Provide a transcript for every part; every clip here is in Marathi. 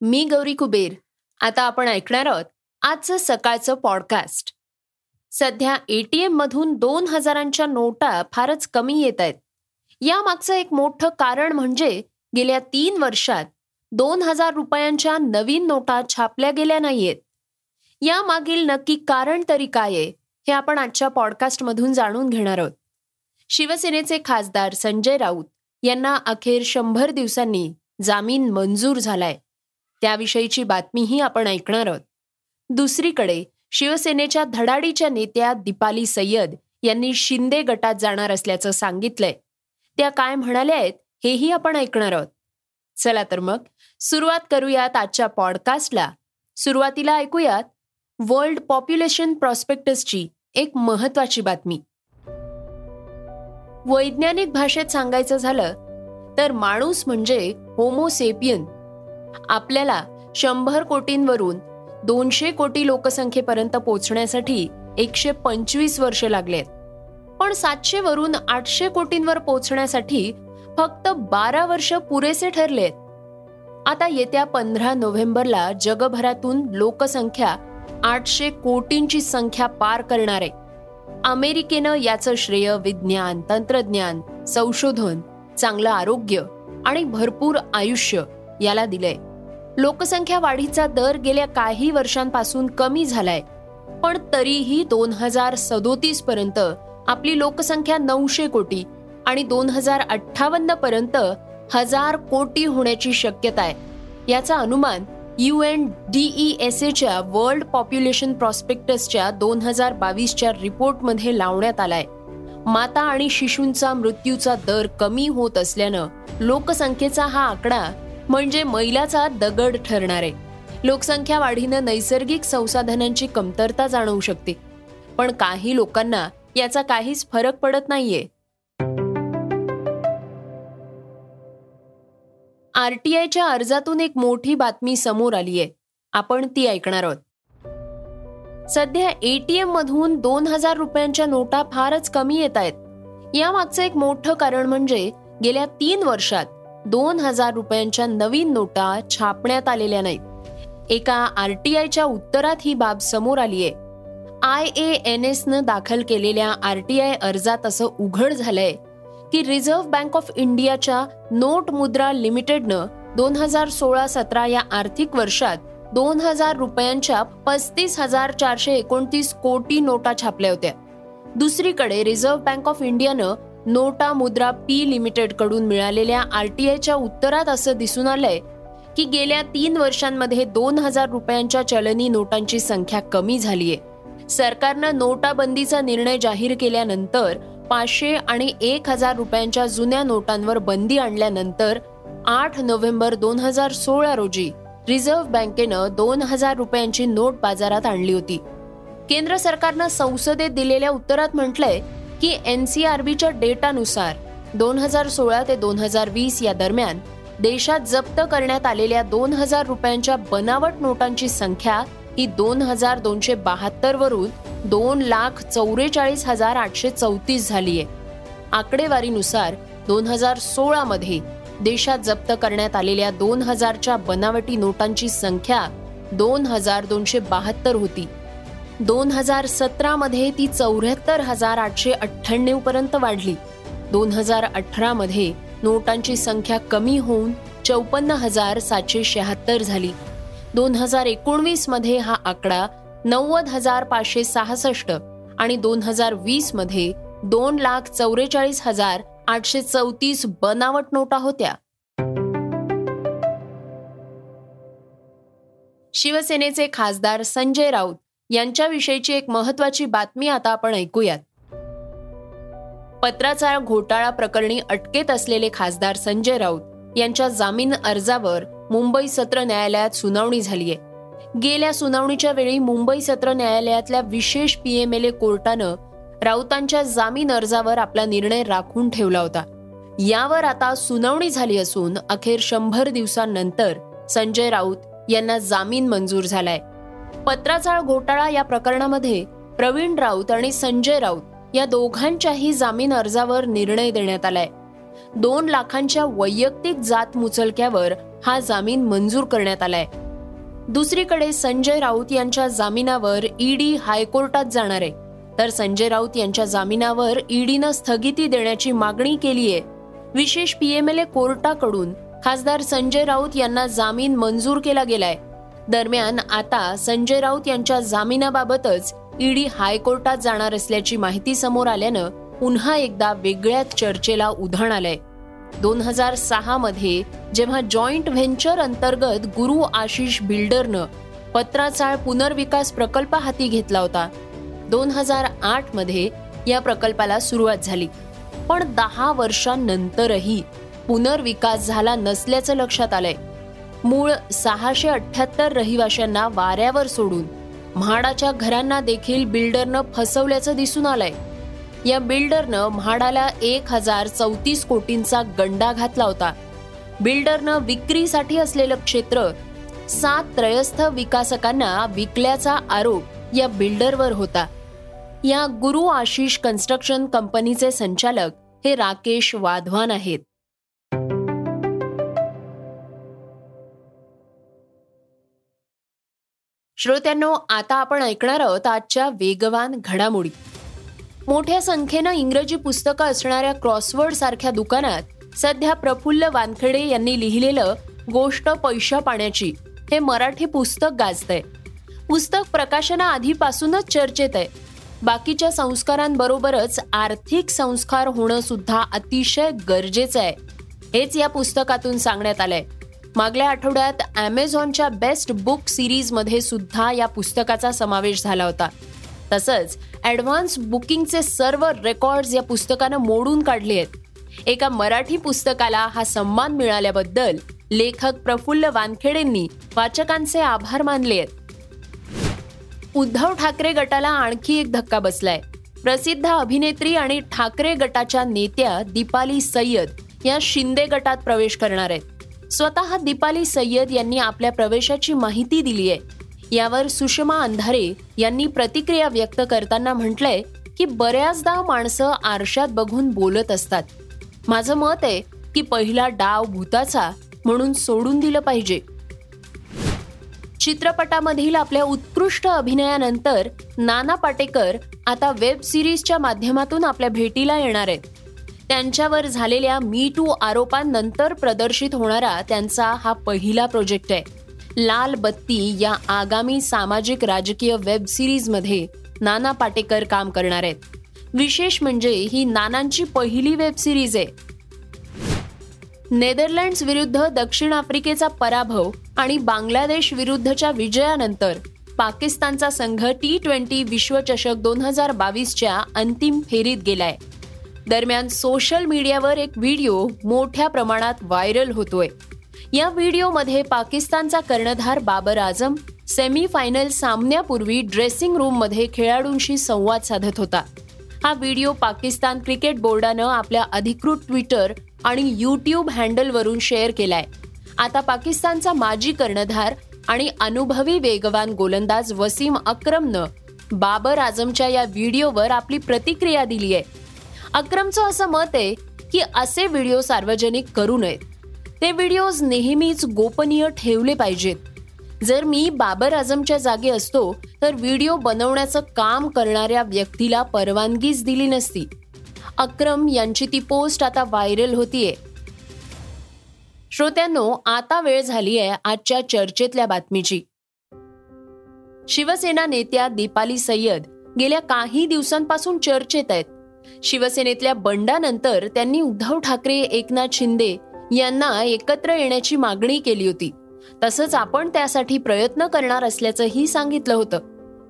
मी गौरी कुबेर. आता आपण ऐकणार आहोत आजचं सकाळचं पॉडकास्ट सध्या एटीएम मधून दोन हजारांच्या नोटा फारच कमी येत आहेत. यामागचं एक मोठं कारण म्हणजे गेल्या तीन वर्षात दोन हजार रुपयांच्या नवीन नोटा छापल्या गेल्या नाहीयेत. यामागील नक्की कारण तरी काय आहे हे आपण आजच्या पॉडकास्टमधून जाणून घेणार आहोत. शिवसेनेचे खासदार संजय राऊत यांना अखेर शंभर दिवसांनी जामीन मंजूर झालाय. त्याविषयीची बातमीही आपण ऐकणार आहोत. दुसरीकडे शिवसेनेच्या धडाडीच्या नेत्या दीपाली सय्यद यांनी शिंदे गटात जाणार असल्याचं सांगितलंय. त्या काय म्हणाल्या आहेत हेही आपण ऐकणार आहोत. चला तर मग सुरुवात करूयात आजच्या पॉडकास्टला. सुरुवातीला ऐकूयात वर्ल्ड पॉप्युलेशन प्रॉस्पेक्टसची एक महत्वाची बातमी. वैज्ञानिक भाषेत सांगायचं झालं तर माणूस म्हणजे होमोसेपियन आपल्याला शंभर कोटींवरून दोनशे कोटी लोकसंख्येपर्यंत पोहोचण्यासाठी एकशे पंचवीस वर्ष लागलेत. पण सातशे वरून आठशे कोटींवर पोहोचण्यासाठी फक्त बारा वर्ष पुरेसे ठरलेत. आता येत्या पंधरा नोव्हेंबरला जगभरातून लोकसंख्या आठशे कोटींची संख्या पार करणार आहे. अमेरिकेनं याचं श्रेय विज्ञान तंत्रज्ञान संशोधन चांगलं आरोग्य आणि भरपूर आयुष्य याला दिलंय. लोकसंख्या वाढीचा दर गेल्या काही वर्षांपासून कमी झालाय पण तरीही दोन हजार सदोतीस पर्यंत आपली लोकसंख्या नऊशे कोटी आणि दोन हजार अठ्ठावन्न पर्यंत हजार कोटी होण्याची शक्यता आहे. याचा अनुमान U N D E S एच्या वर्ल्ड पॉप्युलेशन प्रॉस्पेक्टसच्या दोन हजार बावीसच्या रिपोर्टमध्ये लावण्यात आलाय. माता आणि शिशूंचा मृत्यूचा दर कमी होत असल्यानं लोकसंख्येचा हा आकडा म्हणजे मैलाचा दगड ठरणार. आहे लोकसंख्या वाढीनं नैसर्गिक संसाधनांची कमतरता जाणवू शकते. पण काही लोकांना याचा काहीच फरक पडत नाहीये. आरटीआयच्या अर्जातून एक मोठी बातमी समोर आलीये. आपण ती ऐकणार आहोत. सध्या एटीएम मधून दोन हजार रुपयांच्या नोटा फारच कमी येत आहेत. यामागचं एक मोठं कारण म्हणजे गेल्या तीन वर्षात दोन हजार रुपयांच्या नवीन नोटा छापण्यात आलेल्या नाहीत. एका आर टी आयच्या उत्तरात ही बाब समोर आली आहे. आय ए एन एसनं दाखल केलेल्या आर टी आय अर्जात असं उघड झालंय की रिझर्व्ह बँक ऑफ इंडियाच्या नोट मुद्रा लिमिटेडनं दोन हजार सोळा सतरा या आर्थिक वर्षात दोन हजार रुपयांच्या पस्तीस हजार चारशे एकोणतीस कोटी नोटा छापल्या होत्या. दुसरीकडे रिझर्व्ह बँक ऑफ इंडियानं नोटा मुद्रा पी लिमिटेडकडून मिळालेल्या आरटीआयच्या उत्तरात असं दिसून आलंय की गेल्या तीन वर्षांमध्ये दोन हजार रुपयांच्या चलनी नोटांची संख्या कमी झालीय. सरकारनं नोटाबंदीचा निर्णय जाहीर केल्यानंतर पाचशे आणि एक हजार रुपयांच्या जुन्या नोटांवर बंदी आणल्यानंतर आठ नोव्हेंबर दोन हजार सोळा रोजी रिझर्व्ह बँकेनं दोन हजार रुपयांची नोट बाजारात आणली होती. केंद्र सरकारनं संसदेत दिलेल्या उत्तरात म्हटलंय की एन सी आर बीच्या डेटानुसार दोन हजार सोळा ते दोन हजार वीस या दरम्यान देशात जप्त करण्यात आलेल्या दोन हजार रुपयांच्या बनावट नोटांची संख्या ही दोन हजार दोनशे बहात्तर वरून दोन लाख चौवेचाळीस हजार आठशे चौतीस झाली आहे. आकडेवारीनुसार दोन हजार सोळामध्ये देशात जप्त करण्यात आलेल्या दोन हजारच्या बनावटी नोटांची संख्या दोन हजार दोनशे बहात्तर होती. दोन हजार सतरामध्ये ती चौऱ्याहत्तर हजार आठशे अठ्ठ्याण्णव पर्यंत वाढली. दोन हजार अठरा मध्ये नोटांची संख्या कमी होऊन चौपन्न हजार सातशे शहात्तर झाली. दोन हजार एकोणवीसमध्ये हा आकडा नव्वद हजार पाचशे सहासष्ट आणि दोन हजार वीसमध्ये दोन लाख चौवेचाळीस हजार आठशे चौतीस बनावट नोटा होत्या. शिवसेनेचे खासदार संजय राऊत यांच्याविषयीची एक महत्वाची बातमी आता आपण ऐकूयात. पत्राचार घोटाळा प्रकरणी अटकेत असलेले खासदार संजय राऊत यांच्या जामीन अर्जावर मुंबई सत्र न्यायालयात सुनावणी झालीय. गेल्या सुनावणीच्या वेळी मुंबई सत्र न्यायालयातल्या विशेष पीएमएलए कोर्टानं राऊतांच्या जामीन अर्जावर आपला निर्णय राखून ठेवला होता. यावर आता सुनावणी झाली असून अखेर शंभर दिवसांनंतर संजय राऊत यांना जामीन मंजूर झालाय. पत्राचाळ घोटाळा या प्रकरणामध्ये प्रवीण राऊत आणि संजय राऊत या दोघांच्याही जामीन अर्जावर निर्णय देण्यात आलाय. दोन लाखांच्या वैयक्तिक जात मुचलक्यावर हा जामीन मंजूर करण्यात आलाय. दुसरीकडे संजय राऊत यांच्या जामिनावर ईडी हायकोर्टात जाणार आहे. तर संजय राऊत यांच्या जामिनावर ईडीनं स्थगिती देण्याची मागणी केली आहे विशेष पीएमएलए कोर्टाकडून खासदार संजय राऊत यांना जामीन मंजूर केला गेलाय. दरम्यान आता संजय राऊत यांच्या जामिनाबाबतच ईडी हायकोर्टात जाणार असल्याची माहिती समोर आल्यानं पुन्हा एकदा वेगळ्याच चर्चेला उधाण आलंय. दोन हजार सहा मध्ये जेव्हा जॉईंट व्हेंचर अंतर्गत गुरु आशिष बिल्डरनं पत्राचाळ पुनर्विकास प्रकल्प हाती घेतला होता. दोन हजार आठमध्ये या प्रकल्पाला सुरुवात झाली. पण दहा वर्षांनंतरही पुनर्विकास झाला नसल्याचं लक्षात आलंय. मूळ सहाशे अठ्याहत्तर रहिवाशांना वाऱ्यावर सोडून. म्हाडाच्या घरांना देखील बिल्डरनं फसवल्याचं दिसून आलंय. या बिल्डरनं म्हाडाला एक हजार चौतीस कोटींचा गंडा घातला होता. बिल्डरनं विक्रीसाठी असलेलं क्षेत्र सात त्रयस्थ विकासकांना विकल्याचा आरोप या बिल्डरवर होता. या गुरु आशिष कन्स्ट्रक्शन कंपनीचे संचालक हे राकेश वाधवान आहेत. श्रोत्यांनो आता आपण ऐकणार आहोत आजच्या वेगवान घडामोडी. मोठ्या संख्येनं इंग्रजी पुस्तकं असणाऱ्या क्रॉसवर्ड सारख्या दुकानात सध्या प्रफुल्ल वानखेडे यांनी लिहिलेलं गोष्ट पैशा पाण्याची हे मराठी पुस्तक गाजतंय. पुस्तक प्रकाशनाआधीपासूनच चर्चेत आहे. बाकीच्या संस्कारांबरोबरच आर्थिक संस्कार होणं सुद्धा अतिशय गरजेचं आहे. हेच या पुस्तकातून सांगण्यात आलंय. मागल्या आठवड्यात ॲमेझॉनच्या बेस्ट बुक सिरीजमध्ये सुद्धा या पुस्तकाचा समावेश झाला होता. तसंच ॲडव्हान्स बुकिंगचे सर्व रेकॉर्ड्स या पुस्तकानं मोडून काढले आहेत. एका मराठी पुस्तकाला हा सन्मान मिळाल्याबद्दल लेखक प्रफुल्ल वानखेडेंनी वाचकांचे आभार मानले आहेत. उद्धव ठाकरे गटाला आणखी एक धक्का बसलाय. प्रसिद्ध अभिनेत्री आणि ठाकरे गटाच्या नेत्या दीपाली सय्यद या शिंदे गटात प्रवेश करणार आहेत. स्वतः दीपाली सय्यद यांनी आपल्या प्रवेशाची माहिती दिली आहे. यावर सुषमा अंधारे यांनी प्रतिक्रिया व्यक्त करताना म्हटलंय की बऱ्याचदा माणसं आरशात बघून बोलत असतात. माझं मत आहे की पहिला डाव भूताचा म्हणून सोडून दिलं पाहिजे. चित्रपटामधील आपल्या उत्कृष्ट अभिनयानंतर नाना पाटेकर आता वेब सिरीजच्या माध्यमातून आपल्या भेटीला येणार आहेत. त्यांच्यावर झालेल्या मी टू आरोपांनंतर प्रदर्शित होणारा त्यांचा हा पहिला प्रोजेक्ट आहे. लाल बत्ती या आगामी सामाजिक राजकीय वेब सिरीजमध्ये नाना पाटेकर काम करणार आहेत. विशेष म्हणजे ही नानांची पहिली वेब सिरीज आहे. नेदरलँड्स विरुद्ध दक्षिण आफ्रिकेचा पराभव आणि बांगलादेश विरुद्धच्या विजयानंतर पाकिस्तानचा संघ टी ट्वेंटी विश्वचषक दोन हजार बावीसच्या अंतिम फेरीत गेलाय. दरम्यान सोशल मीडियावर एक व्हिडिओ मोठ्या प्रमाणात व्हायरल होतोय. या व्हिडिओमध्ये पाकिस्तानचा कर्णधार बाबर आझम सेमी फायनल सामन्यापूर्वी ड्रेसिंग रूममध्ये खेळाडूंशी संवाद साधत होता. हा व्हिडिओ पाकिस्तान क्रिकेट बोर्डानं आपल्या अधिकृत ट्विटर आणि युट्यूब हँडलवरून शेअर केलाय. आता पाकिस्तानचा माजी कर्णधार आणि अनुभवी वेगवान गोलंदाज वसीम अक्रमनं बाबर आझमच्या या व्हिडिओवर आपली प्रतिक्रिया दिली आहे अक्रमचं असं मत आहे की असे व्हिडिओ सार्वजनिक करू नयेत. ते व्हिडिओज नेहमीच गोपनीय ठेवले पाहिजेत. जर मी बाबर आझमच्या जागी असतो तर व्हिडिओ बनवण्याचं काम करणाऱ्या व्यक्तीला परवानगीच दिली नसती. अक्रम यांची ती पोस्ट आता व्हायरल होतीये. श्रोत्यांनो आता वेळ झाली आहे आजच्या चर्चेतल्या बातमीची. शिवसेना नेत्या दीपाली सय्यद गेल्या काही दिवसांपासून चर्चेत आहेत. शिवसेनेतल्या बंडानंतर त्यांनी उद्धव ठाकरे एकनाथ शिंदे यांना एकत्र येण्याची मागणी केली होती. तसंच आपण त्यासाठी प्रयत्न करणार असल्याचंही सांगितलं होतं.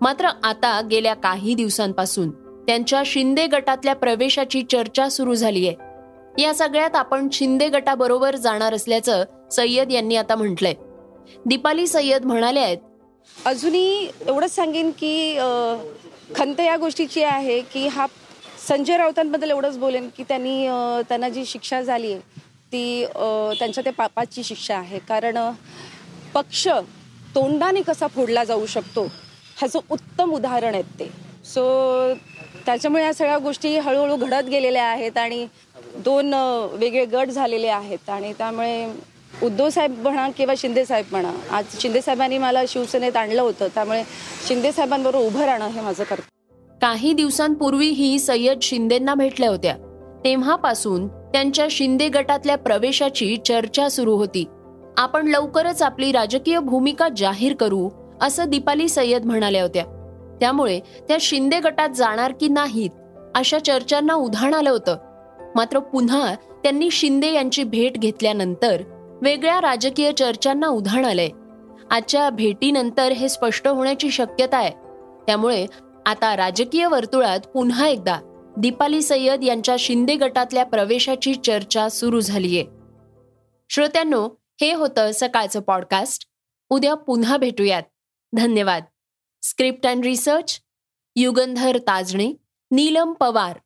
मात्र आता गेल्या काही दिवसांपासून त्यांच्या शिंदे गटातल्या प्रवेशाची चर्चा सुरू झाली आहे या सगळ्यात आपण शिंदे गटाबरोबर जाणार असल्याचं सय्यद यांनी आता म्हटलंय. दीपाली सय्यद म्हणाले आहेत अजूनही एवढंच सांगेन की खंत या गोष्टीची आहे की हा संजय राऊतांबद्दल एवढंच बोलेन की त्यांनी त्यांना जी शिक्षा झाली आहे ती त्यांच्या त्या पापाची शिक्षा आहे. कारण पक्ष तोंडाने कसा फोडला जाऊ शकतो ह्याचं उत्तम उदाहरण आहेत ते. सो त्याच्यामुळे या सगळ्या गोष्टी हळूहळू घडत गेलेल्या आहेत आणि दोन वेगळे गट झालेले आहेत. आणि त्यामुळे उद्धव साहेब म्हणा किंवा शिंदे साहेब म्हणा आज शिंदे साहेबांनी मला शिवसेनेत आणलं होतं त्यामुळे शिंदे साहेबांबरोबर उभं राहणं हे माझं कर्तव्य काही दिवसांपूर्वीही सय्यद शिंदेंना भेटल्या होत्या. तेव्हापासून त्यांच्या शिंदे गटातल्या प्रवेशाची चर्चा सुरू होती. आपण लवकरच आपली राजकीय भूमिका जाहीर करू असं दीपाली सय्यद म्हणाल्या होत्या. त्यामुळे त्या शिंदे गटात जाणार की नाहीत अशा चर्चांना उधाण आलं होतं. मात्र पुन्हा त्यांनी शिंदे यांची भेट घेतल्यानंतर वेगळ्या राजकीय चर्चांना उधाण आलंय. आजच्या भेटीनंतर हे स्पष्ट होण्याची शक्यता आहे. त्यामुळे आता राजकीय वर्तुळात पुन्हा एकदा दीपाली सय्यद यांच्या शिंदे गटातल्या प्रवेशाची चर्चा सुरू झालीय. श्रोत्यांनो हे होतं सकाळचं पॉडकास्ट उद्या पुन्हा भेटूयात. धन्यवाद. Script and research Yugandhar Tajne Neelam Pawar.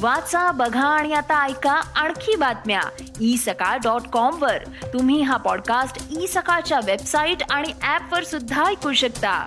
वाचा बघा आणि आता ऐका आणखी बातम्या. ई सकाळ डॉट कॉम वर. तुम्ही हा पॉडकास्ट ई सकाळच्या वेबसाईट आणि ऍप वर सुद्धा ऐकू शकता.